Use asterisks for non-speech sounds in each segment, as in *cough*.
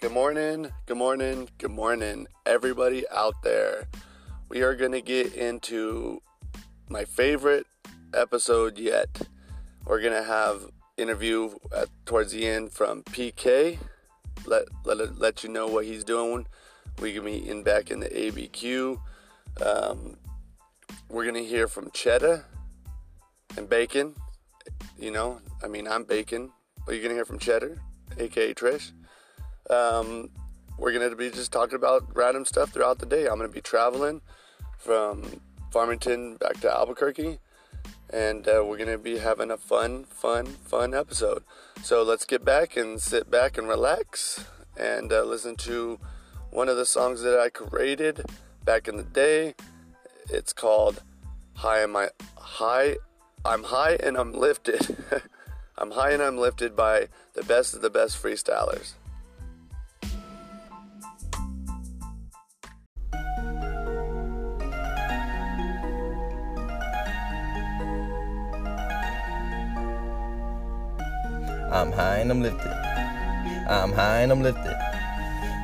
Good morning, good morning, good morning, everybody out there. We are going to get into my favorite episode yet. We're going to have interview at, towards the end from PK. Let, let, let you know what he's doing. We can be in back in the ABQ. Um, we're going to hear from Cheddar and Bacon. You know, I mean, I'm Bacon, but you're to hear from Cheddar, aka Trish. Um, we're going to be just talking about random stuff throughout the day. I'm going to be traveling from Farmington back to Albuquerque, and uh, we're going to be having a fun, fun, fun episode. So let's get back and sit back and relax and uh, listen to one of the songs that I created back in the day. It's called "High Am I High." I'm high and I'm lifted. *laughs* I'm high and I'm lifted by the best of the best freestylers. I'm high and I'm lifted. I'm high and I'm lifted.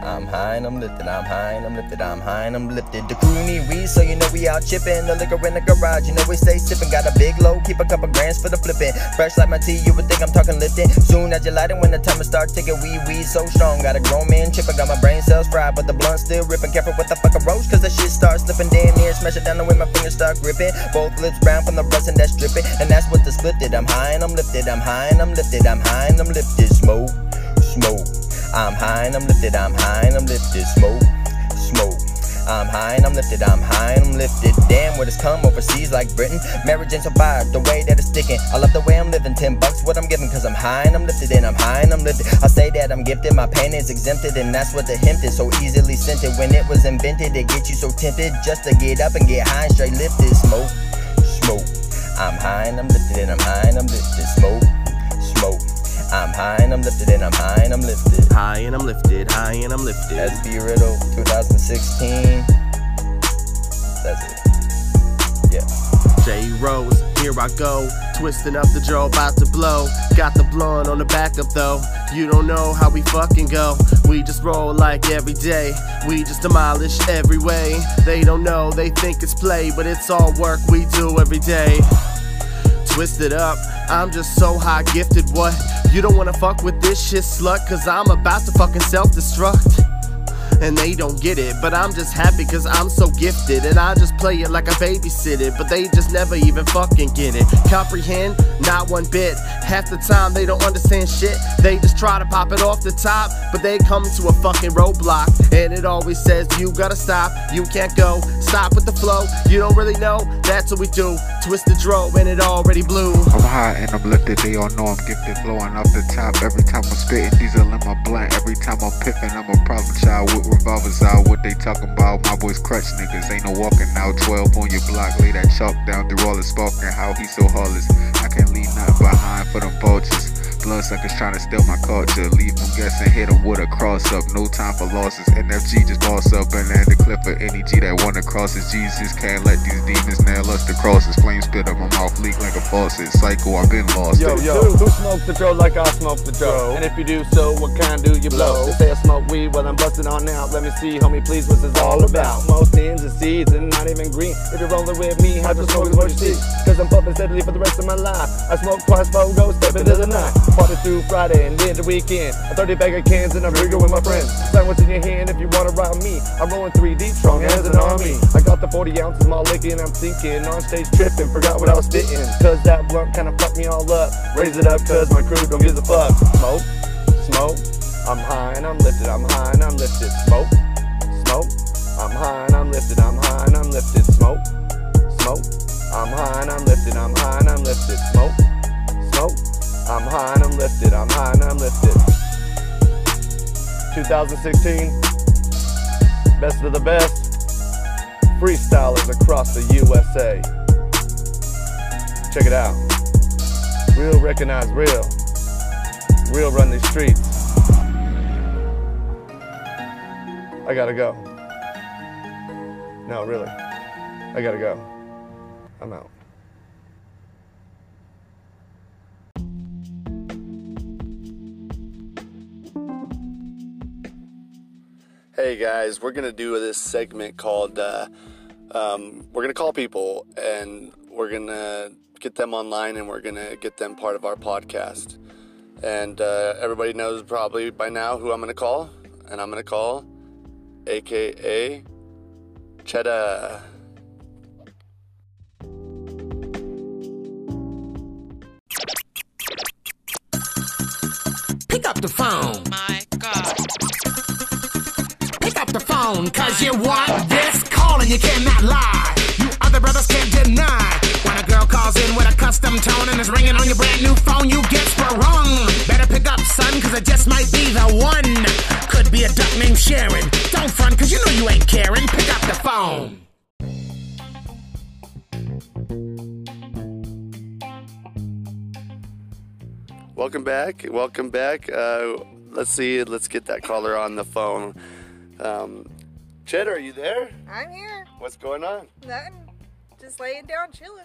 I'm high and I'm lifted. I'm high and I'm lifted. I'm high and I'm lifted. The crew need weed, so you know we out chipping. The liquor in the garage, you know we stay sipping. Got a big load, keep a couple grands for the flipping. Fresh like my tea, you would think I'm talking lifting. Soon as you light it, when the time to start ticking, we weed so strong. Got a grown man chipping, got my brain cells fried, but the blunt still ripping. Careful with the fucking roach, cause the shit starts slipping. Damn near smash it down the way my fingers start gripping. Both lips brown from the resin that's dripping, and that's what the split did. I'm high and I'm lifted. I'm high and I'm lifted. I'm high and I'm lifted. Smoke, smoke. I'm high and I'm lifted, I'm high and I'm lifted. Smoke, smoke. I'm high and I'm lifted, I'm high and I'm lifted. Damn, where this come overseas like Britain. Marriage ain't fire, the way that it's sticking. I love the way I'm living, 10 bucks what I'm giving, cause I'm high and I'm lifted, and I'm high and I'm lifted. I say that I'm gifted, my pain is exempted, and that's what the hemp is so easily scented. When it was invented, it get you so tempted just to get up and get high and straight lifted. Smoke, smoke. I'm high and I'm lifted, and I'm high and I'm lifted. Smoke, smoke. I'm high and I'm lifted and I'm high and I'm lifted. High and I'm lifted, high and I'm lifted. SB Riddle 2016. That's it. Yeah. J Rose, here I go. Twisting up the jaw, about to blow. Got the blunt on the backup though. You don't know how we fucking go. We just roll like every day. We just demolish every way. They don't know, they think it's play, but it's all work we do every day. Twisted up, I'm just so high gifted. What? You don't wanna fuck with this shit, slut, cause I'm about to fucking self destruct. And they don't get it, but I'm just happy cause I'm so gifted. And I just play it like I babysit it, but they just never even fucking get it. Comprehend? Not one bit. Half the time they don't understand shit. They just try to pop it off the top, but they come to a fucking roadblock. And it always says, You gotta stop, you can't go. Stop with the flow, you don't really know. That's what we do. Twist the dro, and it already blew. I'm high and I'm lifted, they all know I'm gifted, blowing off the top. Every time I'm spitting diesel in my blunt, every time I'm piffing, I'm a problem child with revolvers out. What they talking about? My boys crutch niggas, ain't no walking out. 12 on your block, lay that chalk down through all the sparking. How he so heartless, I can't leave nothing behind for them vultures. Bloodsuckers trying to steal my culture, leave them guessing, hit them with a cross up. No time for losses. NFG just boss up and land the clip for any G that wanna cross us. Jesus can't let these demons nail us to crosses. Flame spit up my mouth, leak like a faucet. Psycho, I've been lost. Yo, yo, who smokes the dro like I smoke the dro? And if you do so, what kind do you blow? They say I smoke weed while I'm busting on out. Let me see, homie, please, what's this all about? Most ends are seeds and not even green. If you're rolling with me, hydro smoke is what you see. Cause I'm puffing steadily for the rest of my life. I smoke twice, four go, step into the night. Party through Friday and then the weekend. A 30 bag of cans and I'm drinking with my friends. Sign what's in your hand if you wanna ride me. I'm rolling three deep, strong as an army. I got the 40 ounces, my licking, I'm thinking. On stage tripping, forgot what I was spitting. Cause that blunt kinda fucked me all up. Raise it up, cause my crew don't give a fuck. Smoke, smoke. I'm high and I'm lifted, I'm high and I'm lifted. Smoke, smoke. I'm high and I'm lifted, I'm high and I'm lifted. Smoke, smoke. I'm high and I'm lifted, I'm high and I'm lifted. Smoke, smoke. I'm high and I'm lifted, I'm high and I'm lifted. 2016, best of the best, freestylers across the USA. Check it out. Real recognize real. Real run these streets. I gotta go. No, really. I gotta go. I'm out. Hey guys, we're gonna do this segment called uh, um, we're gonna call people and we're gonna get them online and we're gonna get them part of our podcast. And uh, everybody knows probably by now who I'm gonna call, and I'm gonna call, aka Cheddar. Pick up the phone. The phone, cause you want this call and you cannot lie. You other brothers can't deny. When a girl calls in with a custom tone and is ringing on your brand new phone, you get sprung. Better pick up, son, cause it just might be the one. Could be a duck named Sharon. Don't front, cause you know you ain't caring. Pick up the phone. Welcome back. Welcome back. Uh, let's see. Let's get that caller on the phone. Um, Cheddar, are you there? I'm here. What's going on? Nothing. Just laying down, chilling.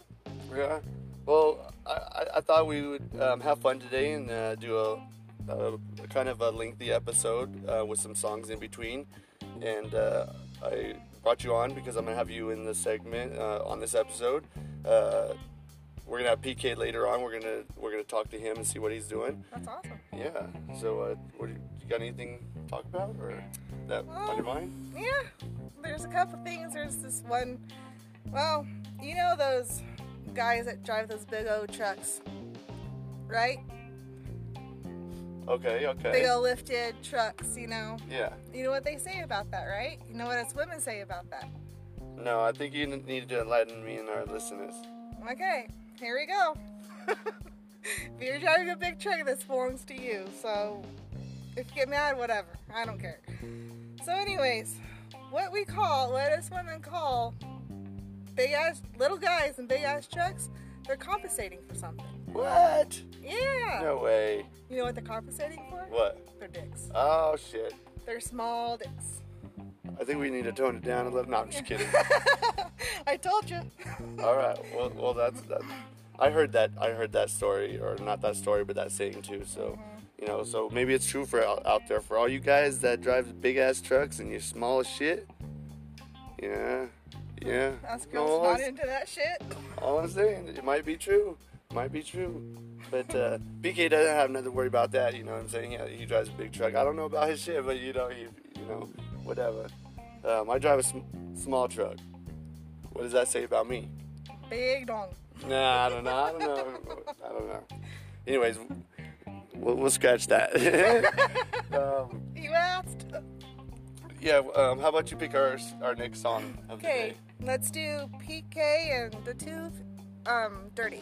Yeah. Well, I, I, thought we would um, have fun today and uh, do a, a, kind of a lengthy episode uh, with some songs in between. And uh, I brought you on because I'm gonna have you in the segment uh, on this episode. Uh, we're gonna have PK later on. We're gonna we're gonna talk to him and see what he's doing. That's awesome. Yeah. So, uh, what you, got anything to talk about or that on your mind? Yeah. There's a couple things. There's this one. Well, you know those guys that drive those big old trucks, right? Okay. Okay. Big old lifted trucks. You know. Yeah. You know what they say about that, right? You know what us women say about that. No, I think you need to enlighten me and our listeners. Okay. Here we go. *laughs* if you're driving a big truck, this belongs to you. So if you get mad, whatever. I don't care. So, anyways, what we call, what us women call big ass, little guys in big ass trucks, they're compensating for something. What? Yeah. No way. You know what they're compensating for? What? Their dicks. Oh shit. They're small dicks. I think we need to tone it down a little. No, I'm just kidding. *laughs* I told you. All right. Well, well, that's that. I heard that. I heard that story, or not that story, but that saying too. So, mm-hmm. You know, so maybe it's true for out, out there for all you guys that drive big ass trucks and you're small as shit. Yeah. Yeah. Us No, girls not into that shit. All I'm saying, it might be true. Might be true. But uh, *laughs* PK doesn't have nothing to worry about that. You know what I'm saying? Yeah, he drives a big truck. I don't know about his *laughs* shit, but you know, he, you know, whatever. Um, I drive a sm- small truck. What does that say about me? Big dong. Nah, I don't know. I don't know. I don't know. *laughs* Anyways, we'll, we'll scratch that. *laughs* um, You asked. yeah. Um, how about you pick our our next song of Okay, the day? let's do PK and the tooth, um, dirty.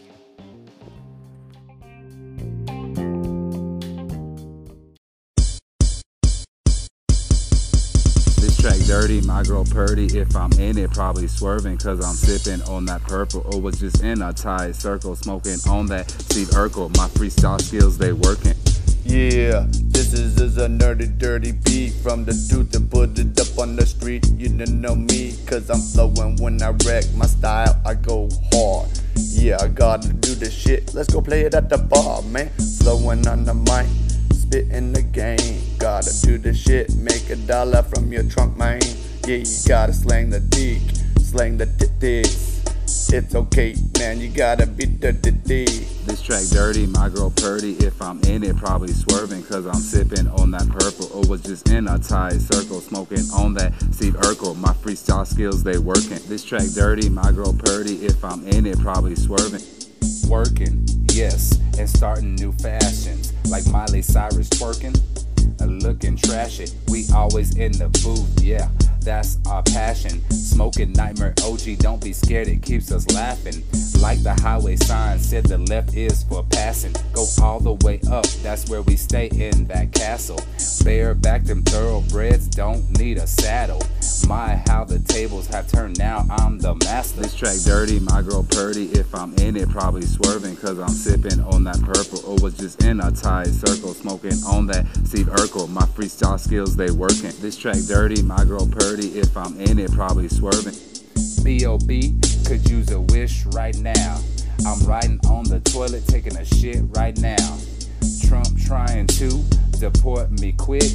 Dirty, my girl purdy. If I'm in it, probably swerving, cause I'm sipping on that purple. Oh, or was just in a tight circle, smoking on that Steve Urkel. My freestyle skills, they working. Yeah, this is, is a nerdy, dirty beat from the dude that put it up on the street. You didn't know me, cause I'm flowing when I wreck my style. I go hard. Yeah, I gotta do this shit. Let's go play it at the bar, man. Flowing on the mic, spitting the game. Gotta do the shit, make a dollar from your trunk, man. Yeah, you gotta slang the dick, slang the titties. It's okay, man, you gotta be the dick. This track dirty, my girl purdy. If I'm in it, probably swerving, cause I'm sipping on that purple. Or was just in a tight circle, smoking on that Steve Urkel. My freestyle skills, they working. This track dirty, my girl purdy. If I'm in it, probably swerving. Working, yes, and starting new fashions. Like Miley Cyrus twerking, looking trashy. We always in the booth, yeah, that's our passion. Smoking Nightmare OG, don't be scared, it keeps us laughing. Like the highway sign said, the left is for passing. Go all the way up, that's where we stay in that castle. Bareback them thoroughbreds don't need a saddle. My, how the tables have turned now, I'm the master. This track dirty, my girl purdy. If I'm in it, probably swerving, cause I'm sipping on that purple. Oh, or was just in a tight circle, smoking on that Steve Urkel. My freestyle skills, they working. This track dirty, my girl purdy. If I'm in it, probably swerving. B.O.B. could use a wish right now. I'm riding on the toilet, taking a shit right now. Trump trying to deport me quick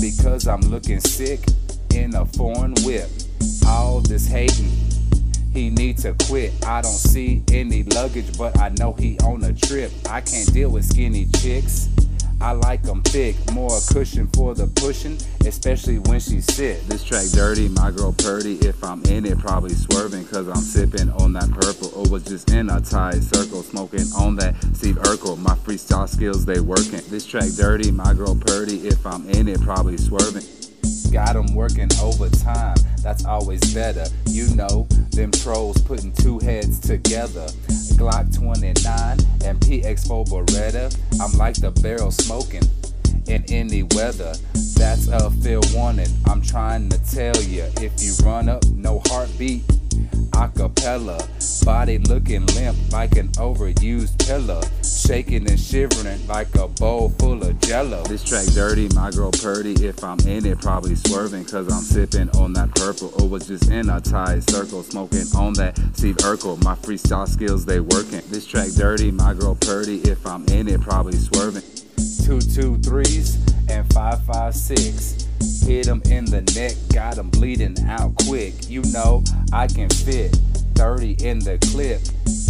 because I'm looking sick. in a foreign whip. All this hating, he need to quit. I don't see any luggage, but I know he on a trip. I can't deal with skinny chicks. I like them thick, more cushion for the pushing, especially when she sit. This track dirty, my girl purdy. If I'm in it, probably swerving, cause I'm sipping on that purple. Or was just in a tight circle, smoking on that Steve Urkel. My freestyle skills, they working. This track dirty, my girl purdy. If I'm in it, probably swerving. Got them working overtime, that's always better. You know, them trolls putting two heads together. Glock 29 and PX4 Beretta. I'm like the barrel smoking in any weather. That's a fair warning. I'm trying to tell you if you run up, no heartbeat. Acapella, body looking limp like an overused pillow. shaking and shivering like a bowl full of jello. This track dirty, my girl purdy. If I'm in it, probably swerving, cause I'm sipping on that purple. Or was just in a tight circle, smoking on that Steve Urkel. My freestyle skills, they working. This track dirty, my girl purdy. If I'm in it, probably swerving. Two two threes and five five six. Hit him in the neck, got him bleeding out quick. You know, I can fit 30 in the clip.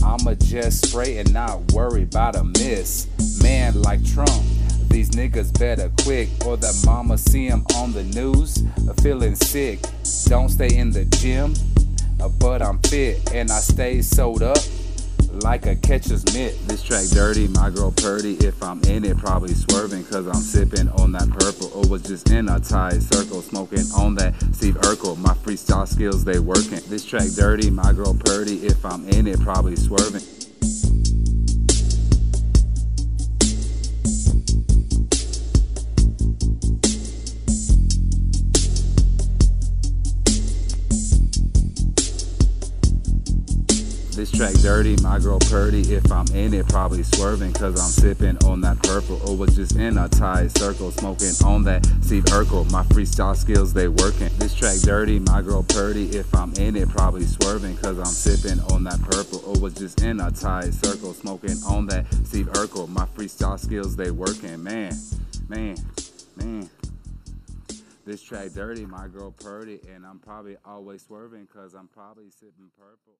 I'ma just spray and not worry about a miss. Man like Trump, these niggas better quick, or the mama see him on the news, feeling sick. Don't stay in the gym, uh, but I'm fit and I stay sewed up like a catcher's mitt. This track dirty, my girl purdy. If I'm in it, probably swerving, cause I'm sipping on that purple. Or was just in a tight circle, smoking on that Steve Urkel. My freestyle skills, they working. This track dirty, my girl purdy. If I'm in it, probably swerving. This track dirty, my girl purdy. If I'm in it, probably swerving, cause I'm sipping on that purple. Oh, or was just in a tight circle, smoking on that Steve Urkel. My freestyle skills, they working. This track dirty, my girl purdy. If I'm in it, probably swerving, cause I'm sipping on that purple. Oh, or was just in a tight circle, smoking on that Steve Urkel. My freestyle skills, they working. Man, man, man. This track dirty, my girl purdy, and I'm probably always swerving, cause I'm probably sipping purple.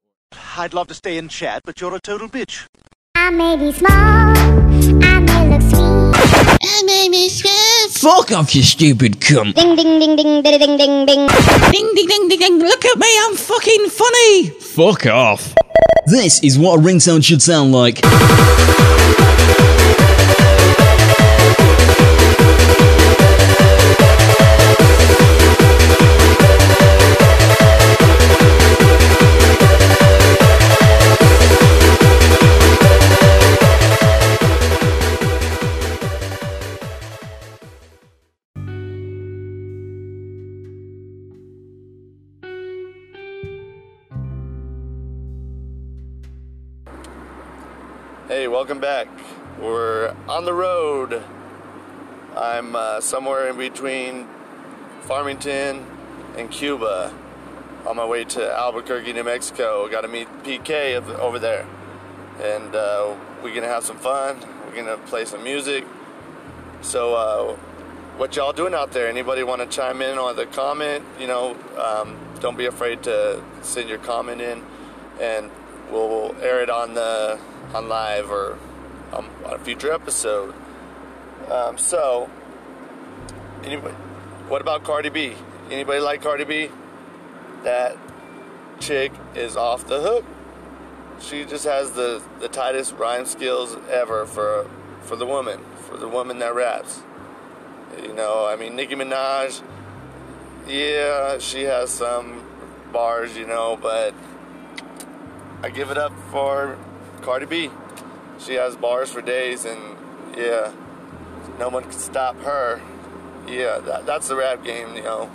I'd love to stay and chat, but you're a total bitch. I may be small, I may look sweet. I may be scared. Fuck off, you stupid cunt. Ding ding ding ding ding ding ding ding. Ding ding ding ding ding. Look at me, I'm fucking funny. Fuck off. This is what a ringtone should sound like. Back. We're on the road. I'm uh, somewhere in between Farmington and Cuba on my way to Albuquerque, New Mexico. Got to meet PK over there. And uh, we're going to have some fun. We're going to play some music. So, uh, what y'all doing out there? Anybody want to chime in on the comment? You know, um, don't be afraid to send your comment in, and we'll air it on the on live or um, on a future episode. Um, so, anybody, what about Cardi B? Anybody like Cardi B? That chick is off the hook. She just has the, the tightest rhyme skills ever for for the woman, for the woman that raps. You know, I mean, Nicki Minaj, yeah, she has some bars, you know, but I give it up for Cardi B. She has bars for days, and yeah, no one can stop her. Yeah, that, that's the rap game, you know.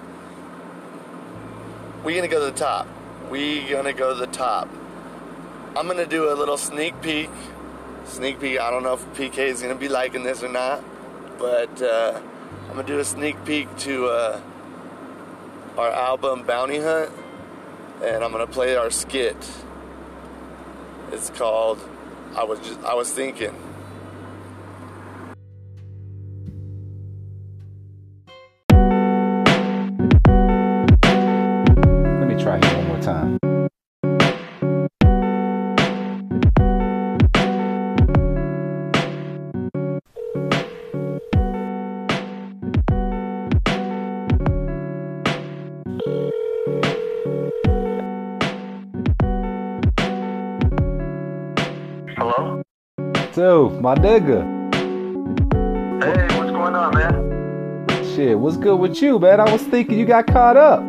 We gonna go to the top. We gonna go to the top. I'm gonna do a little sneak peek. Sneak peek. I don't know if PK is gonna be liking this or not, but uh, I'm gonna do a sneak peek to uh, our album Bounty Hunt, and I'm gonna play our skit. It's called I was just I was thinking. Dude, my nigga. Hey, what's going on, man? Shit, what's good with you, man? I was thinking you got caught up.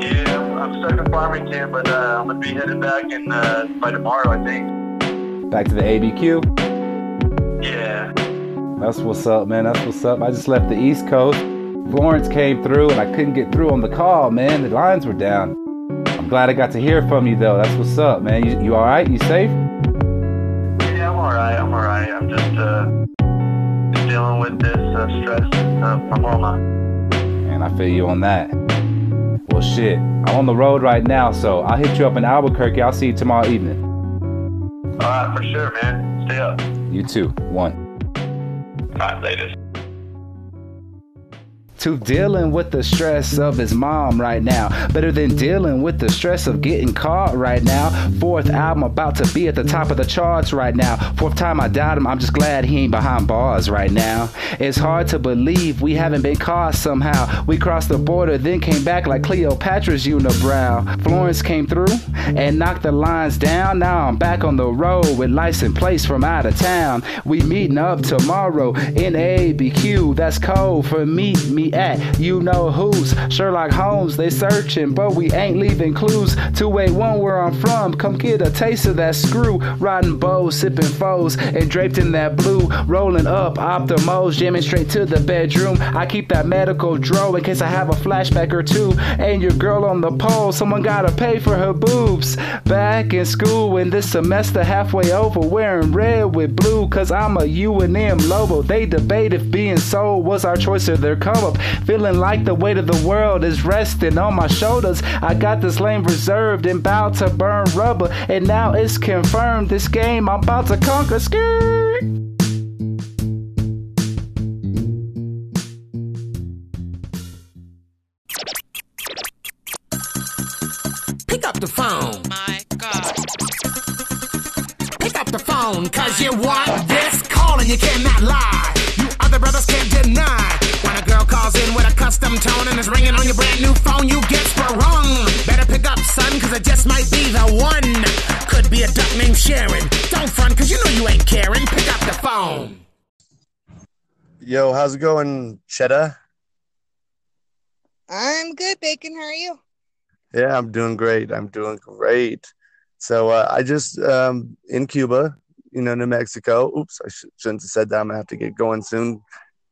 Yeah, I'm, I'm stuck in Farmington, but uh, I'm gonna be headed back in uh, by tomorrow, I think. Back to the ABQ. Yeah. That's what's up, man. That's what's up. I just left the East Coast. Florence came through and I couldn't get through on the call, man. The lines were down. I'm glad I got to hear from you though. That's what's up, man. You, you all right? You safe? I'm alright. I'm alright. I'm just uh, dealing with this uh, stress uh, from. And I feel you on that. Well, shit. I'm on the road right now, so I'll hit you up in Albuquerque. I'll see you tomorrow evening. Alright, for sure, man. Stay up. You too. One. Alright, later. To dealing with the stress of his mom right now. Better than dealing with the stress of getting caught right now. Fourth album about to be at the top of the charts right now. Fourth time I doubt him, I'm just glad he ain't behind bars right now. It's hard to believe we haven't been caught somehow. We crossed the border, then came back like Cleopatra's unibrow. Florence came through and knocked the lines down. Now I'm back on the road with license plates from out of town. We meeting up tomorrow in ABQ. That's code for me. At you know who's. Sherlock Holmes, they searching, but we ain't leaving clues. 281 where I'm from, come get a taste of that screw. Riding bows, sipping foes, and draped in that blue. Rolling up optimos, jamming straight to the bedroom. I keep that medical draw in case I have a flashback or two. And your girl on the pole, someone gotta pay for her boobs. Back in school, in this semester halfway over, wearing red with blue, cause I'm a UNM Lobo. They debate if being sold was our choice or their come up. Feeling like the weight of the world is resting on my shoulders. I got this lane reserved and bound to burn rubber. And now it's confirmed this game I'm about to conquer. Skirt. Pick up the phone. My God. Pick up the phone, cause you want this call and you cannot lie. You other brothers can't deny. Tone and is ringing on your brand new phone, you get sprung. Better pick up, son, cause it just might be the one. Could be a duck named Sharon. Don't front, cause you know you ain't caring. Pick up the phone. Yo, how's it going, Cheddar? I'm good, Bacon. How are you? Yeah, I'm doing great. I'm doing great. So uh, I just um, in Cuba, you know, New Mexico. Oops, I sh- shouldn't have said that. I'm gonna have to get going soon.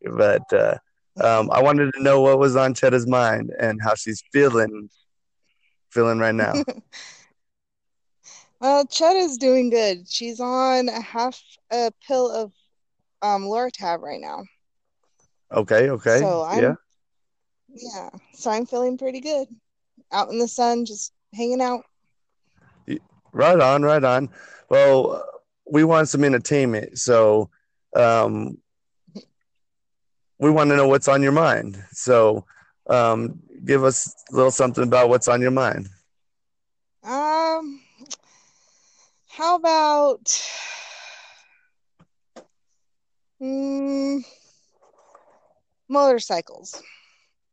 But uh, um, I wanted to know what was on Cheddar's mind and how she's feeling, feeling right now. *laughs* Well, Cheddar's doing good. She's on a half a pill of um Loratab right now. okay, okay, So I'm yeah. yeah, so I'm feeling pretty good. Out in the sun, just hanging out. Right on, right on. Well, we want some entertainment, so um, we want to know what's on your mind. So, um, give us a little something about what's on your mind. Um, how about mm, motorcycles?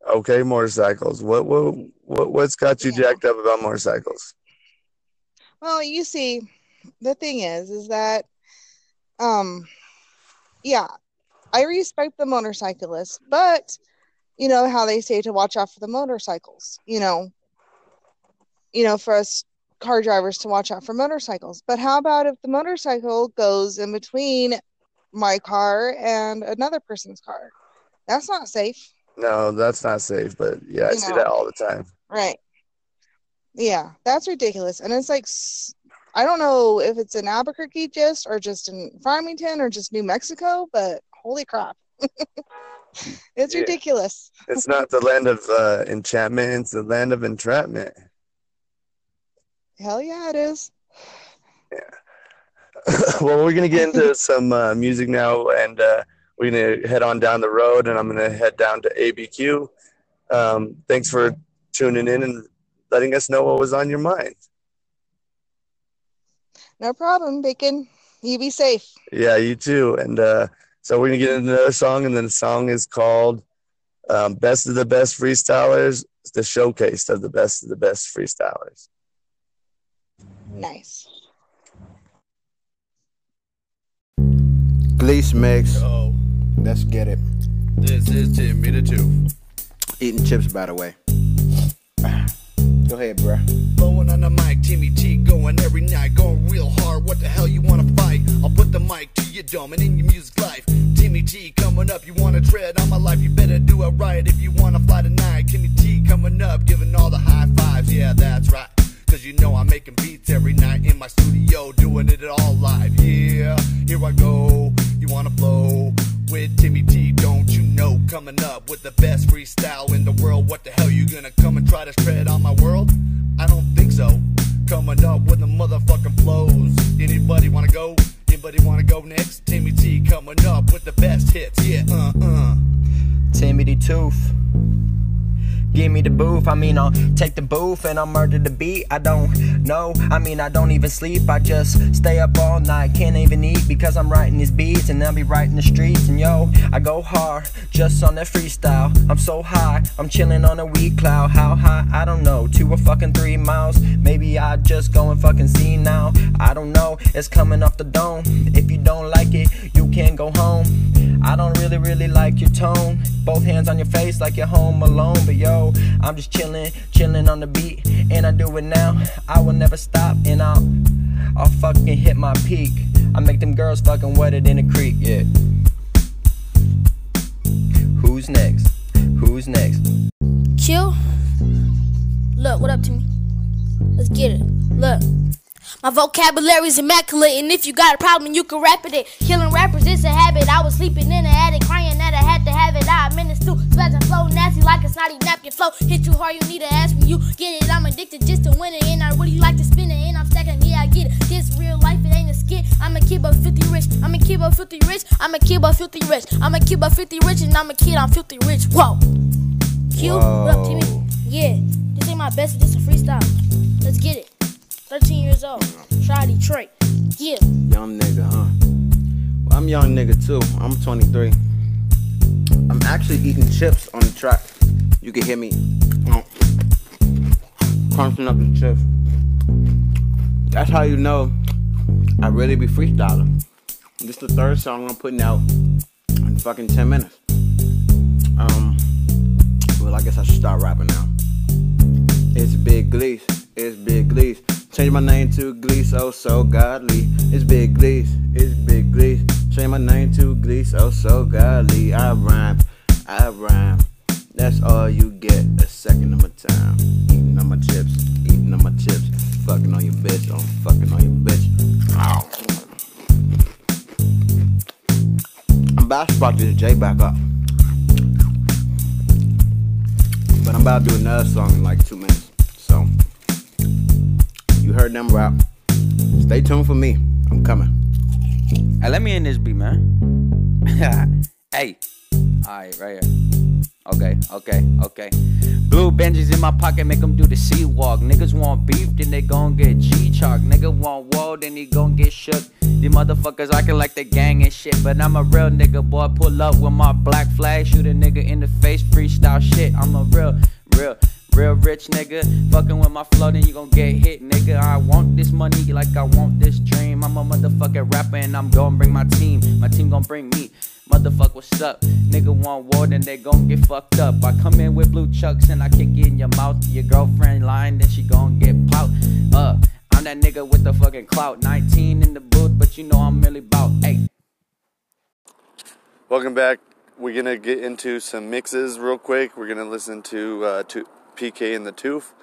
Okay, motorcycles. What what what what's got you jacked up about motorcycles? Well, you see, the thing is, is that, um, yeah, I respect the motorcyclists, but you know how they say to watch out for the motorcycles. You know, you know, for us car drivers to watch out for motorcycles. But how about if the motorcycle goes in between my car and another person's car? That's not safe, No, that's not safe. But yeah, I You see know. that all the time. right? Yeah, that's ridiculous. And it's like, I don't know if it's in Albuquerque just or just in Farmington or just New Mexico, but holy crap. *laughs* it's Yeah. ridiculous. It's not the land of uh, enchantment; it's the land of entrapment. Hell yeah, it is. Yeah. *laughs* well, we're gonna get into *laughs* some uh, music now, and uh, we're gonna head on down the road, and I'm gonna head down to ABQ. Um, thanks for tuning in and letting us know what was on your mind. No problem, Bacon. You be safe. Yeah, you too. And uh, so we're gonna get into another song, and then the song is called um, "Best of the Best Freestylers," the showcase of the best of the best freestylers. Nice. Gleece mix. Let's get it. This is Timmy the Two. Eating chips, by the way. Go ahead, bruh. Blowing on the mic, Timmy T going every night, going real hard. What the hell you wanna fight? I'll put the mic to your dome and in your music life. Timmy T coming up, you wanna tread on my life, you better do it right if you wanna fly tonight. Timmy T coming up, giving all the high fives, yeah, that's right. Cause you know I'm making beats every night in my studio, doing it all live. Yeah, here I go. You wanna flow with Timmy T, don't you know? Coming up with the best freestyle in the world. What the hell, you gonna come and try to tread on my world? I don't think so. Coming up with the motherfucking flows. Anybody wanna go? Anybody wanna go next? Timmy T coming up with the best hits. Yeah, uh uh. Timmy the Tooth. Give me the booth, I mean I'll take the booth and I'll murder the beat. I don't know, I mean I don't even sleep. I just stay up all night, can't even eat because I'm writing these beats and I'll be writing the streets. And yo, I go hard just on that freestyle. I'm so high, I'm chilling on a weed cloud. How high? I don't know, two or fucking three miles. Maybe I just go and fucking see now. I don't know, it's coming off the dome. If you don't like it, you can go home. I don't really, really like your tone. Both hands on your face like you're home alone. But yo, I'm just chilling, chilling on the beat. And I do it now. I will never stop and I'll, I'll fucking hit my peak. I make them girls fucking wetter than a creek, yeah. Who's next? Who's next? Chill. Look, what up to me? Let's get it. Look. My vocabulary's immaculate, and if you got a problem, you can rap it. Killing rappers, it's a habit. I was sleeping in the attic, crying that I had to have it. I'm in the stew, spazzing flow nasty like a snotty napkin flow. Hit you hard, you need to ask me. You get it, I'm addicted just to winning, and I really like to spin it. And I'm stacking, yeah, I get it. This real life, it ain't a skit. I'm a kid, but 50 rich. I'm a kid, but 50 rich. I'm a kid, but 50 rich. I'm a kid, but 50 rich, and I'm a kid, I'm 50 rich. Whoa. Q, what up, Timmy? Yeah, this ain't my best, this a freestyle. Let's get it. 13 years old. Try Detroit. Yeah. Young nigga, huh? Well, I'm young nigga too. I'm 23. I'm actually eating chips on the track. You can hear me uh, crunching up the chips. That's how you know I really be freestyling. This is the third song I'm putting out in fucking 10 minutes. Um, well, I guess I should start rapping now. It's Big Gleese. It's Big Gleese. Change my name to Gleese, oh so godly. It's Big Gleese, it's Big Gleese. Change my name to Gleese, oh so godly. I rhyme, I rhyme. That's all you get, a second of my time. Eating on my chips, eating on my chips. Fucking on your bitch, I'm fucking on your bitch. Ow. I'm about to spark this J back up. But I'm about to do another song in like two minutes. So you heard them rap. Stay tuned for me. I'm coming. Hey, let me in this beat, man. *laughs* hey. Alright, right here. Okay, okay, okay. Blue Benjis in my pocket, make them do the sea walk. Niggas want beef, then they gon' get G chalk. Nigga want wall, then he gon' get shook. These motherfuckers acting like they gang and shit. But I'm a real nigga, boy. Pull up with my black flag, shoot a nigga in the face, freestyle shit. I'm a real, real. Real rich nigga, fucking with my flow, then you gon' get hit, nigga. I want this money like I want this dream. I'm a motherfucking rapper and I'm gon' bring my team. My team gon' bring me. Motherfuck, what's up? Nigga want war, then they gon' get fucked up. I come in with blue chucks and I kick it in your mouth. Your girlfriend lying, then she gon' get pout. Uh, I'm that nigga with the fucking clout. 19 in the booth, but you know I'm really bout. Hey. Welcome back. We're gonna get into some mixes real quick. We're gonna listen to, uh, to PK and the Tooth,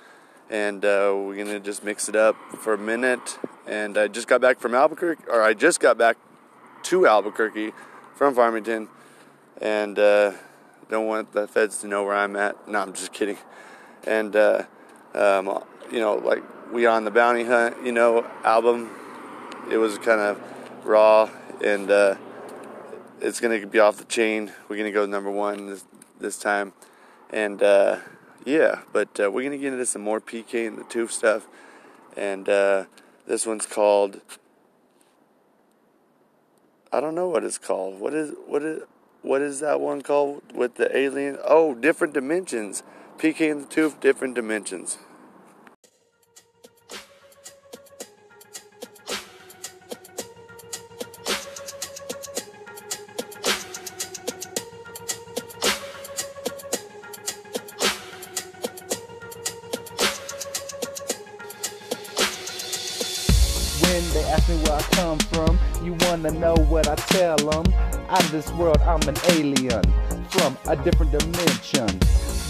and uh, we're gonna just mix it up for a minute. And I just got back from Albuquerque, or I just got back to Albuquerque from Farmington, and uh, don't want the feds to know where I'm at. No, I'm just kidding. And uh, um, you know, like we on the bounty hunt, you know, album. It was kind of raw, and uh, it's gonna be off the chain. We're gonna go number one this this time, and uh, yeah. But uh, we're gonna get into some more PK and the Tooth stuff, and uh, this one's called. I don't know what it's called. What is what is what is that one called with the alien? Oh, different dimensions. PK and the Tooth, different dimensions. Ask me where I come from, you wanna know what I tell them. Out of this world, I'm an alien from a different dimension.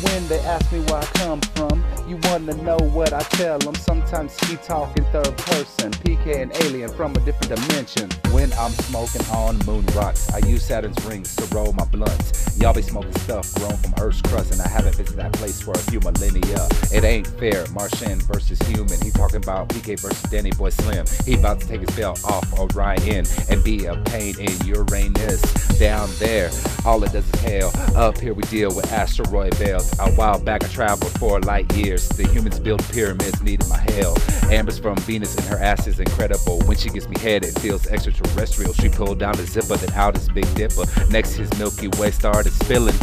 When they ask me where I come from, you wanna know what I tell them. Sometimes he talk in third person, PK an alien from a different dimension. When I'm smoking on moon rocks, I use Saturn's rings to roll my blunts. Y'all be smoking stuff grown from Earth's crust, and I haven't visited that place for a few millennia. It ain't fair, Martian versus human. He talking about PK versus Danny Boy Slim. He about to take his belt off Orion and be a pain in Uranus. Down there, all it does is hell. Up here we deal with asteroid belts. A while back I traveled four light years. The humans built pyramids, needed my help. Amber's from Venus and her ass is incredible. When she gives me head, it feels extraterrestrial. She pulled down the zipper, then out is Big Dipper. Next his Milky Way started spilling.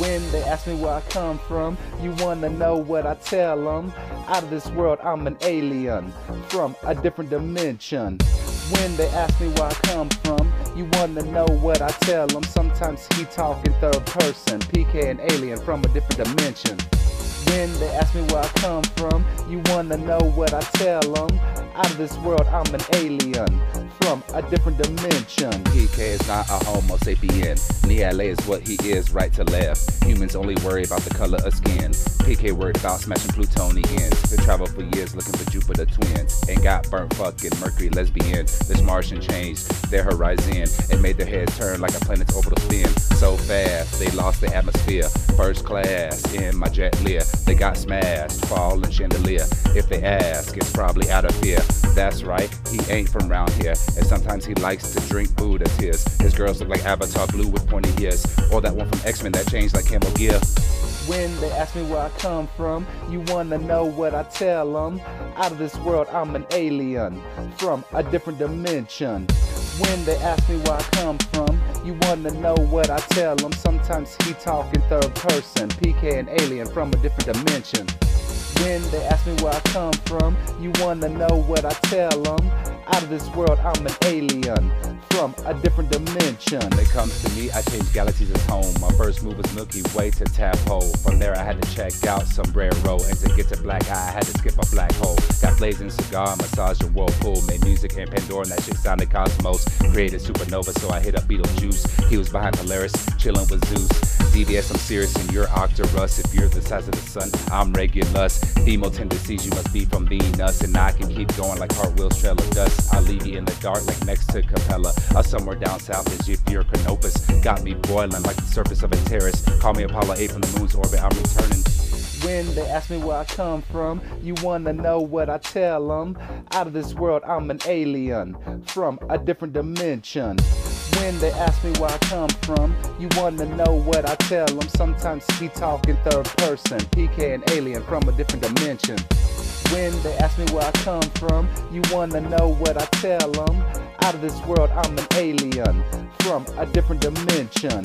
When they ask me where I come from, you wanna know what I tell them. Out of this world, I'm an alien from a different dimension. When they ask me where I come from, you wanna know what I tell them. Sometimes he talk in third person, PK an alien from a different dimension. When they ask me where I come from, you wanna know what I tell them. Out of this world, I'm an alien from a different dimension. PK is not a Homo sapien. Niale is what he is, right to left. Humans only worry about the color of skin. PK worried about smashing Plutonians. They traveled for years looking for Jupiter twins and got burnt fucking Mercury lesbian. This Martian changed their horizon and made their heads turn like a planet's orbital spin. So fast, they lost the atmosphere. First class in my jet Lear. They got smashed, falling chandelier. If they ask, it's probably out of fear. That's right, he ain't from round here. And sometimes he likes to drink Buddha tears. His girls look like Avatar blue with pointy ears. Or that one from X-Men that changed like Camel Gear. When they ask me where I come from, you wanna know what I tell them. Out of this world, I'm an alien from a different dimension. When they ask me where I come from, you wanna know what I tell them. Sometimes he talk in third person, PK an alien from a different dimension. When they ask me where I come from, you wanna know what I tell them. Out of this world, I'm an alien from a different dimension. When it comes to me, I change galaxies as home. My first move was Milky Way to Tap Hole. From there, I had to check out Sombrero. And to get to Black Eye, I had to skip a black hole. Got blazing cigar, massage and whirlpool. Made music in Pandora, and that shit sounded cosmos. Created supernova, so I hit up Beetlejuice. He was behind Polaris, chilling with Zeus. DBS, I'm serious, and you're Arcturus. If you're the size of the sun, I'm Regulus. Female tendencies, you must be from Venus. And I can keep going like cartwheels, trail of dust. I'll leave you in the dark like next to Capella. Or somewhere down south if you're Canopus. Got me boiling like the surface of a terrace. Call me Apollo 8 from the moon's orbit, I'm returning. When they ask me where I come from, you wanna know what I tell them. Out of this world, I'm an alien from a different dimension. When they ask me where I come from, you wanna know what I tell them. Sometimes he talk in third person, PK an alien from a different dimension. When they ask me where I come from, you wanna know what I tell them. Out of this world, I'm an alien from a different dimension.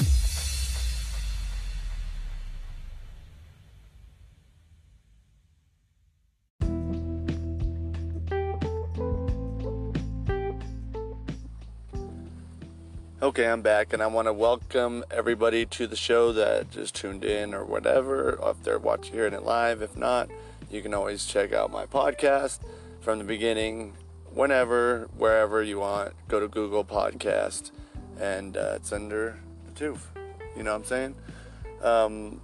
Okay, I'm back, and I want to welcome everybody to the show that just tuned in or whatever. If they're watching hearing it live, if not, you can always check out my podcast from the beginning, whenever, wherever you want. Go to Google Podcast, and uh, it's under the tooth. You know what I'm saying? Um,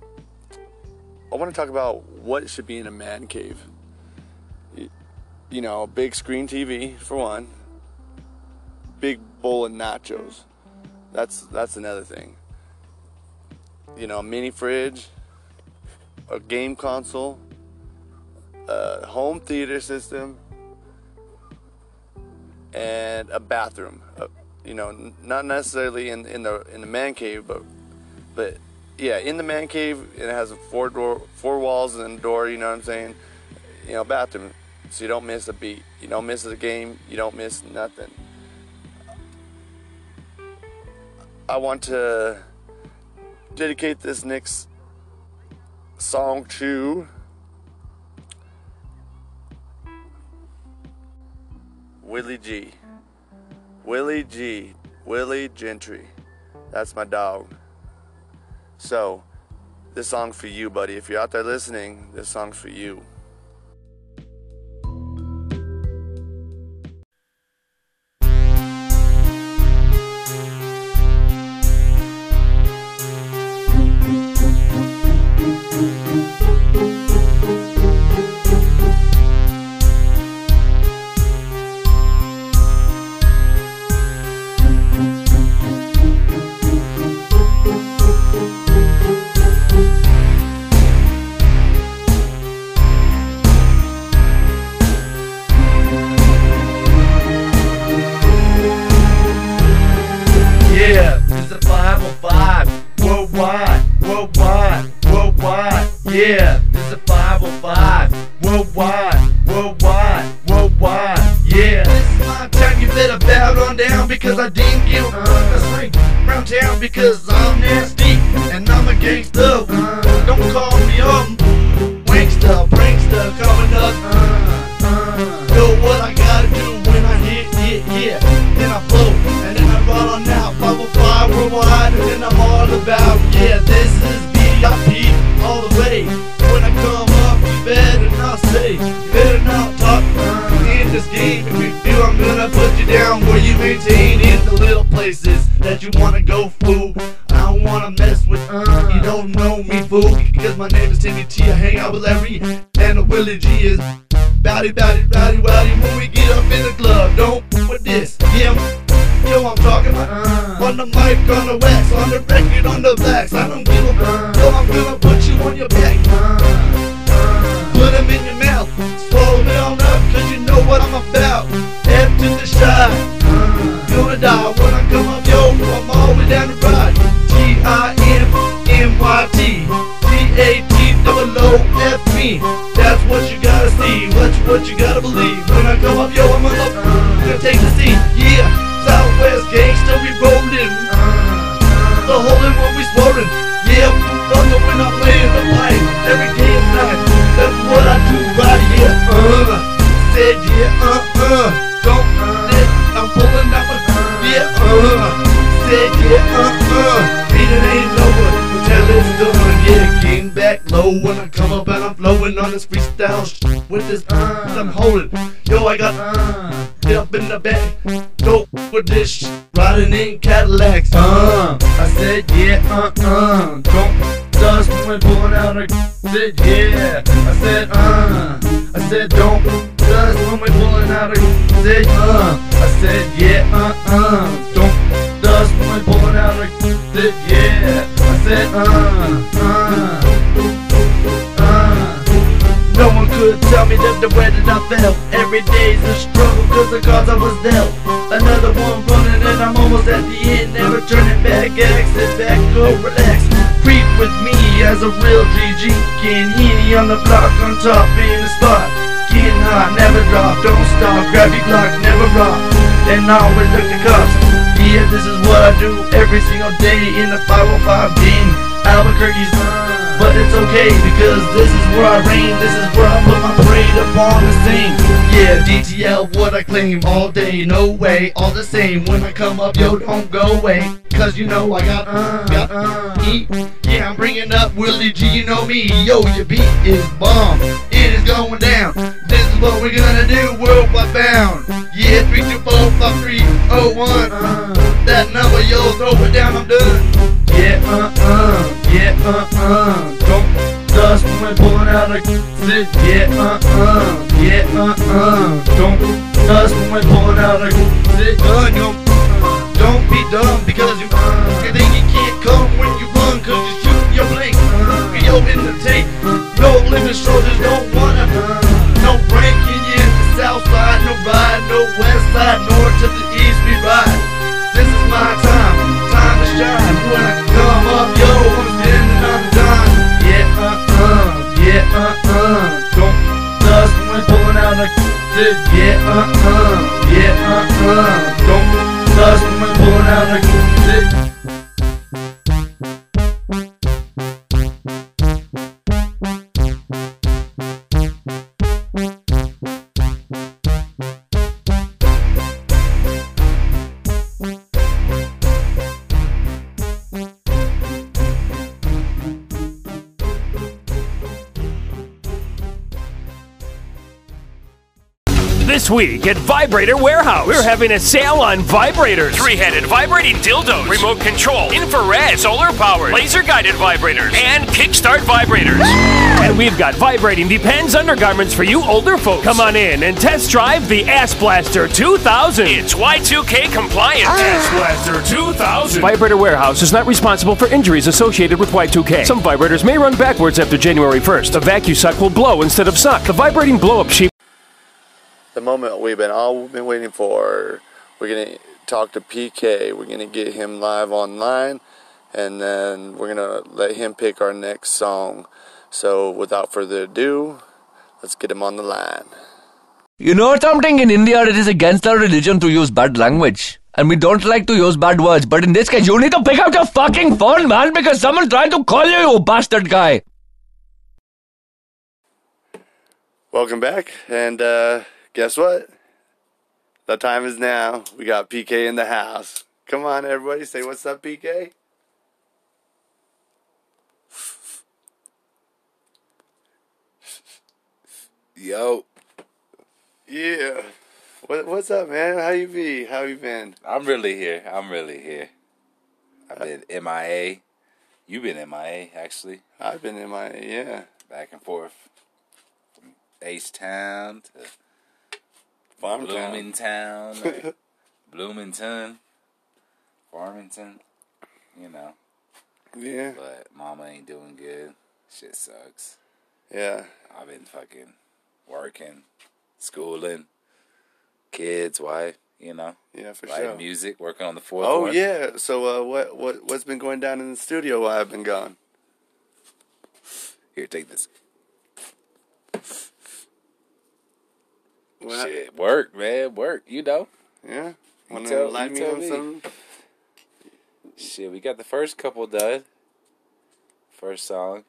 I want to talk about what should be in a man cave. You, you know, big screen TV for one, big bowl of nachos. That's that's another thing. You know, a mini fridge, a game console, a home theater system, and a bathroom. Uh, you know, not necessarily in in the in the man cave, but but yeah, in the man cave, it has four door, four walls and a door. You know what I'm saying? You know, bathroom, so you don't miss a beat. You don't miss a game. You don't miss nothing. I want to dedicate this next song to Willie G. Willie G. Willie Gentry. That's my dog. So, this song's for you, buddy. If you're out there listening, this song's for you. I didn't give a swing around town because I'm nasty and I'm a gangster. Don't call me up. Wankster, prankster, coming up. Know what I gotta do when I hit, hit, hit. Then I float and then I run on out. 505 worldwide and then I'm all about. Yeah, this is gonna put you down where you maintain in the little places that you wanna go, fool. I don't wanna mess with uh. you don't know me, fool. Because my name is Timmy T. I hang out with Larry and the Willie G is Bowdy, bowdy, rowdy, rowdy when we get up in the club. Don't with this, yeah. Yo, I'm talking about uh. on the mic, on the wax, on the record, on the blacks. I don't give a uh. fuck. Yo, I'm gonna put you on your back. Put them in your mouth, T A T double O F me. That's what you gotta see, what you, what you gotta believe. When I come up, yo, I'm gonna, gonna take the seat. Yeah, Southwest gangsta, we rollin'. The hole in when we sworin'. Yeah, I'm playing the fight. Every day and night, that's what I do right here. Uh, said yeah, uh uh, low when I come up and I'm flowing on this freestyle sh- with this uh, I'm holding. Yo, I got uh, up in the back. Dope with this sh- riding in Cadillacs. Uh, I said yeah, uh, uh. Don't dust when pulling out a said yeah. I said uh. I said don't dust when we pulling out a said uh. I said yeah, uh, uh. Don't dust when pulling out a said yeah. I said uh. Could tell me that the way that I felt Every day's a struggle cause the cards I was dealt. Another one running and I'm almost at the end. Never turning back, exit back, go relax. Creep with me as a real GG Getting Henny on the block on top in the spot. Getting hot, never drop, don't stop Grab your Glock, never rock. And always look the cops Yeah, this is what I do every single day In the 505 game. Albuquerque's but it's okay because this is where I reign, this is where I put my parade upon the scene. Yeah, DTL what I claim all day, no way, all the same. When I come up, yo, don't go away, cause you know I got uh, got uh. Yeah, I'm bringing up Willie G, you know me. Yo, your beat is bomb, it is going down. This is what we're gonna do, worldwide bound. Yeah, three two four five three oh one. That number, yo, throw it down, I'm done. Yeah, uh, uh, yeah, uh, uh. Don't when we're pulling out sit. Yeah, uh, uh, yeah, uh, uh. Don't dust when we're pulling out sit. Uh, no, don't be dumb because you, uh, you think you can't come when you run cause you shoot your blink. Uh, in the tape, no limit soldiers don't wanna, uh, no breaking in the south side, no ride, no west side, north sit. Yeah, uh, uh, yeah, uh, uh. Don't when we're pulling out a This week at Vibrator Warehouse, we're having a sale on vibrators. Three-headed vibrating dildos, remote control, infrared, solar powered, laser guided vibrators, and kickstart vibrators. And we've got vibrating Depends undergarments for you older folks. Come on in and test drive the Ass Blaster 2000. It's Y2K compliant. Ass Blaster 2000. Vibrator Warehouse is not responsible for injuries associated with Y2K. Some vibrators may run backwards after January 1st. The VacuSuck will blow instead of suck. The vibrating blow-up sheet the moment we've been all been waiting for. We're gonna talk to PK. We're gonna get him live online, and then we're gonna let him pick our next song. So, without further ado, let's get him on the line. You know something? In India, it is against our religion to use bad language. And we don't like to use bad words. But in this case, you need to pick up your fucking phone, man, because someone's trying to call you, you bastard guy. Welcome back, and uh, guess what? The time is now. We got PK in the house. Come on, everybody, say what's up, PK. Yo. Yeah. What, what's up, man? How you be? How you been? I'm really here. I'm really here. I've been MIA. You've been MIA, actually. I've been MIA, yeah. Back and forth. From H Town to Farmtown. Bloomingtown. or *laughs* Bloomington. Farmington. You know. Yeah. But mama ain't doing good. Shit sucks. Yeah. I've been fucking working, schooling, kids, wife, you know. Yeah, for writing sure. music, working on the fourth Oh one. yeah. So uh, what what what's been going down in the studio while I've been gone? Here, take this. Shit, work, man, work. You know. Yeah. Wanna tell- light me on me. something? Shit, we got the first couple done. First song,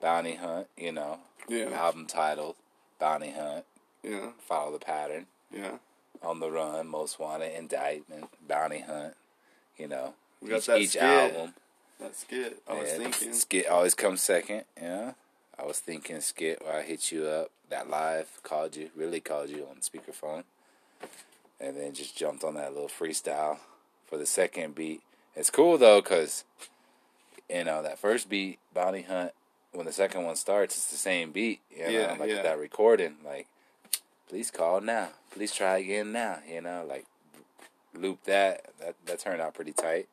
Bounty Hunt. You know. Yeah. Album titled Bounty Hunt. Yeah. Follow the pattern. Yeah. On the run, most wanted, indictment, bounty hunt. You know. We got each, that each skit. album. That skit. I was Yeah, thinking. Skit always comes second, yeah. I was thinking skit where I hit you up, that live, called you, really called you on speakerphone. And then just jumped on that little freestyle for the second beat. It's cool though, because, you know, that first beat, Bounty Hunt, when the second one starts, it's the same beat. You know, Yeah, like yeah. that recording, like, please call now. Please try again now. You know, like, loop that. That, that turned out pretty tight.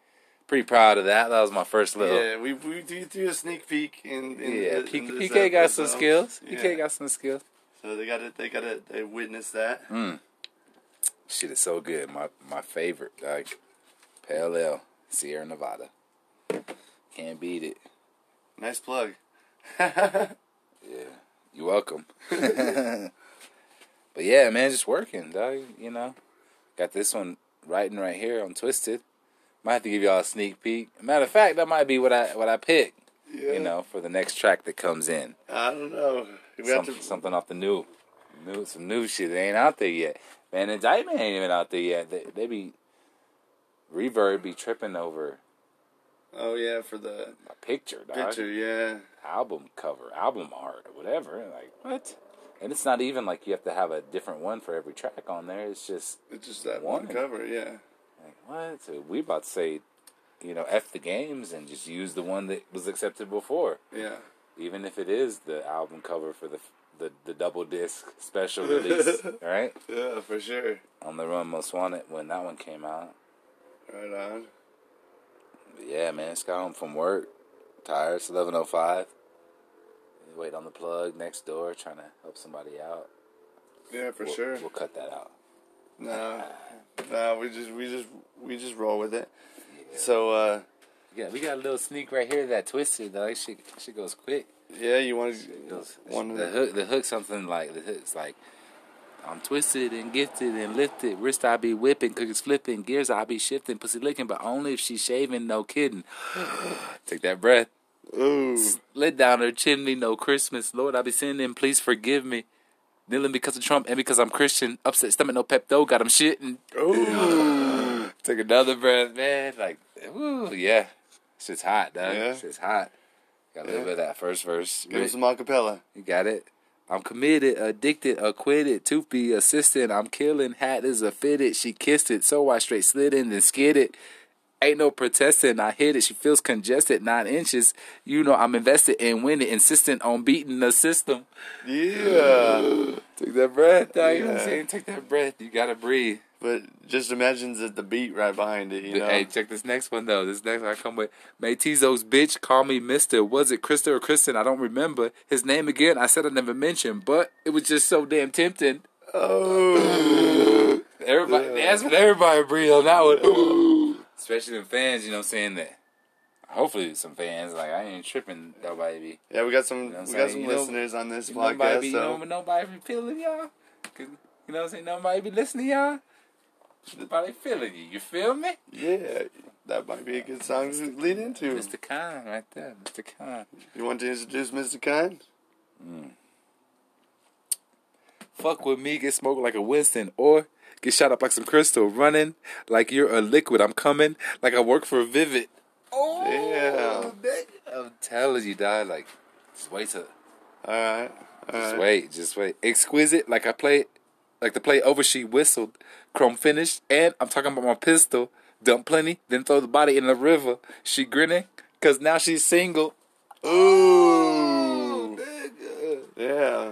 Pretty proud of that. That was my first little. Yeah, we we do, do a sneak peek in. in Yeah, the- in PK got some skills. Yeah. PK got some skills. So they got to they got to they witness that. Mm. Shit is so good. My my favorite, like Pale Ale, Sierra Nevada. Can't beat it. Nice plug. *laughs* Yeah, you're welcome. *laughs* but yeah, man, just working, dog. You know, got this one writing right here on Twisted. Might have to give y'all a sneak peek. Matter of fact, that might be what I what I pick. Yeah. You know, for the next track that comes in. I don't know. We Some, to something off the new, new some new shit that ain't out there yet. Man, indictment ain't even out there yet. They, they be reverb be tripping over Oh yeah, for the a picture, dog. picture. Yeah. album cover, album art, or whatever. Like what? And it's not even like you have to have a different one for every track on there. It's just It's just that one cover. Yeah. What? So we about to say, you know, f the games and just use the one that was accepted before. Yeah. Even if it is the album cover for the the, the double disc special release, *laughs* right? Yeah, for sure. On the Run Most Wanted when that one came out. Right on. But yeah, man, just got home from work. Tired. It's eleven oh five. Wait on the plug next door, trying to help somebody out. Yeah, for We'll- sure. We'll cut that out. No, *laughs* no, we just we just we just roll with it. So uh, Yeah, we got a little sneak right here that twisted. That like shit, shit goes quick. yeah, you want to one the hook, the hook, something like the hook's like, I'm twisted and gifted and lifted. Wrist I be whipping, cookies flipping, gears I be shifting, pussy licking, but only if she's shaving. No kidding. *gasps* Take that breath. Ooh. Slid down her chimney. No Christmas. Lord, I be sinning. Please forgive me. Kneeling because of Trump and because I'm Christian. Upset stomach, no Pepto. Got him shitting. Ooh. Take another breath, man. Like, ooh, yeah. Shit's hot, dog. Yeah. Shit's hot. Got a little Yeah. bit of that first verse. give us some acapella. You got it. I'm committed, addicted, acquitted, to be assistant. I'm killing. Hat is a fitted. She kissed it, so I straight slid in and skid it. Ain't no protesting. I hit it. She feels congested. Nine inches. You know I'm invested in winning. Insistent on beating the system. Yeah. Take that breath, dog. You know what I'm Yeah. saying? Take that breath. You gotta breathe. But just imagine the, the beat right behind it. You know. Hey, check this next one though. This next one I come with. Matizo's bitch call me Mister. Was it Krista or Kristen? I don't remember his name again. I said I never mentioned, but it was just so damn tempting. Oh. Everybody, that's what everybody breathe on that one. *laughs* Especially the fans, you know what I'm saying? That Hopefully, some fans. Like I ain't tripping. Nobody be. Yeah, we got some You know we got some You know- listeners on this know, Nobody podcast. be, so you know, nobody be feeling y'all. 'Cause, You know what I'm saying? Nobody be listening y'all. Nobody feeling you. You feel me? yeah, that might be a good song to lead into. Mr. Khan right there. Mr. Khan. You want to introduce Mr. Khan? Hmm. Fuck with me, get smoked like a Winston, or get shot up like some crystal. Running like you're a liquid. I'm coming like I work for Vivid. Oh, yeah. I'm telling you, dog. Like, just wait till. All right. All Just right. wait, just wait. Exquisite, like I play, like the play over. She whistled, chrome finished, and I'm talking about my pistol. Dump plenty, then throw the body in the river. She grinning, cause now she's single. Ooh. Oh, yeah.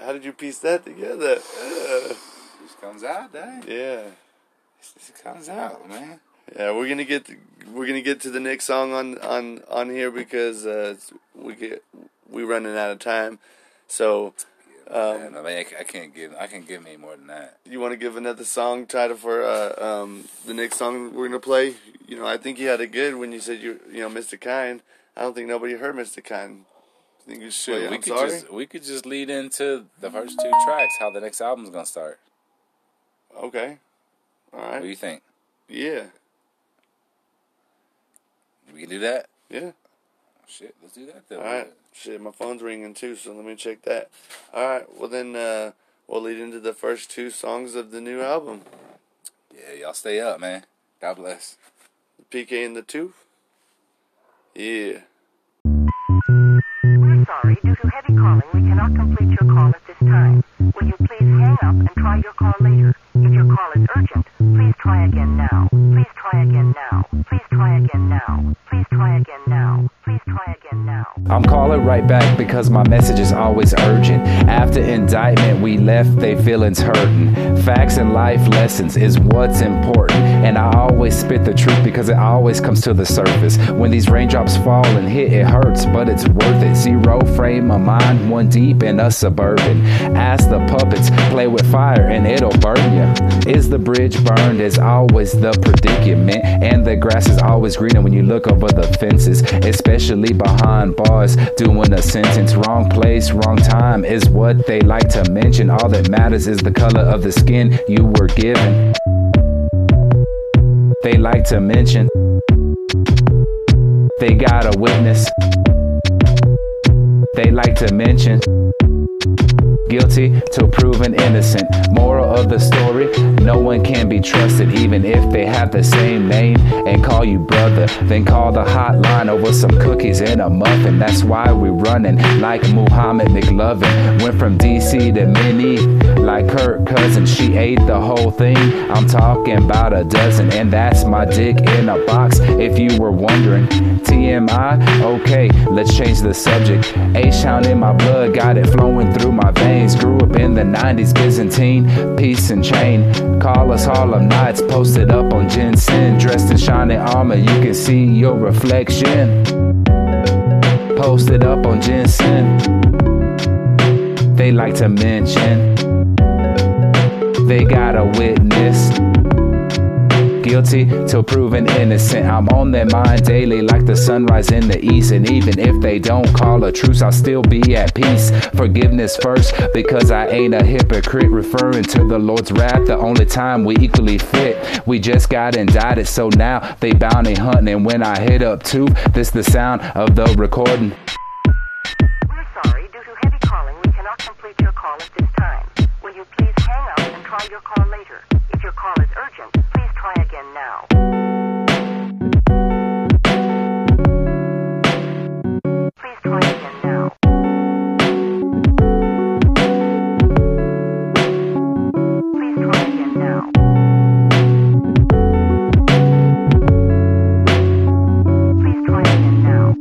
How did you piece that together? Comes out, dog. yeah. Comes out, man. Yeah, we're gonna get to, we're gonna get to the next song on on on here because uh, we get we running out of time. So, um, Man, I, mean, I, can't give, I can't give any more than that. you want to give another song title for uh, um, the next song we're gonna play? You know, I think you had it good when you said you you know Mr. Kind. I don't think nobody heard Mr. Kind. I think you should. Play we I'm could sorry. just, we could just lead into the first two tracks. How the next album's gonna start. Okay. All right. What do you think? Yeah. We can do that. Yeah. Shit, let's do that then. All right. Shit, my phone's ringing too, so let me check that. All right. Well, then uh, we'll lead into the first two songs of the new album. Yeah, y'all stay up, man. God bless. PK and DaTooF. Yeah. We're sorry, due to heavy calling, we cannot complete your call at this time. Will you please hang up and try your call later? If your call is urgent, please try again now. Please try again now. Please try again now. Please try again now. I'm calling right back because my message is always urgent. After indictment, we left they feelings hurting. Facts and life lessons is what's important. And I always spit the truth because it always comes to the surface. When these raindrops fall and hit, it hurts, but it's worth it. Zero frame of mind, one deep in a suburban. Ask the puppets, play with fire and it'll burn you. Is the bridge burned? Is always the predicament. And the grass is always greener when you look over the fences, especially behind bars. Doing a sentence, wrong place, wrong time is what they like to mention. All that matters is the color of the skin you were given. They like to mention they got a witness. They like to mention guilty till proven innocent. Moral of the story no one can be trusted, even if they have the same name and call you brother. Then call the hotline over some cookies and a muffin. That's why we're running like Muhammad McLovin. Went from DC to Minnie like Kirk Cousin. She ate the whole thing. I'm talking about a dozen, and that's my dick in a box. If you were wondering, TMI, okay, let's change the subject. H-Town in my blood, got it flowing through my veins. Grew up in the 90s, Byzantine, peace and chain. Call us Harlem Nights, posted up on ginseng. Dressed in shining armor, you can see your reflection. Posted up on ginseng. They like to mention they got a witness. Guilty till proven innocent. I'm on their mind daily like the sunrise in the east. And even if they don't call a truce, I'll still be at peace. Forgiveness first, because I ain't a hypocrite. Referring to the Lord's wrath, the only time we equally fit. We just got indicted, so now they bounty hunting. And when I hit up too, this the sound of the recording. We're sorry, due to heavy calling, we cannot complete your call at this time. Will you please hang up and try your call later? If your call is urgent, try again now.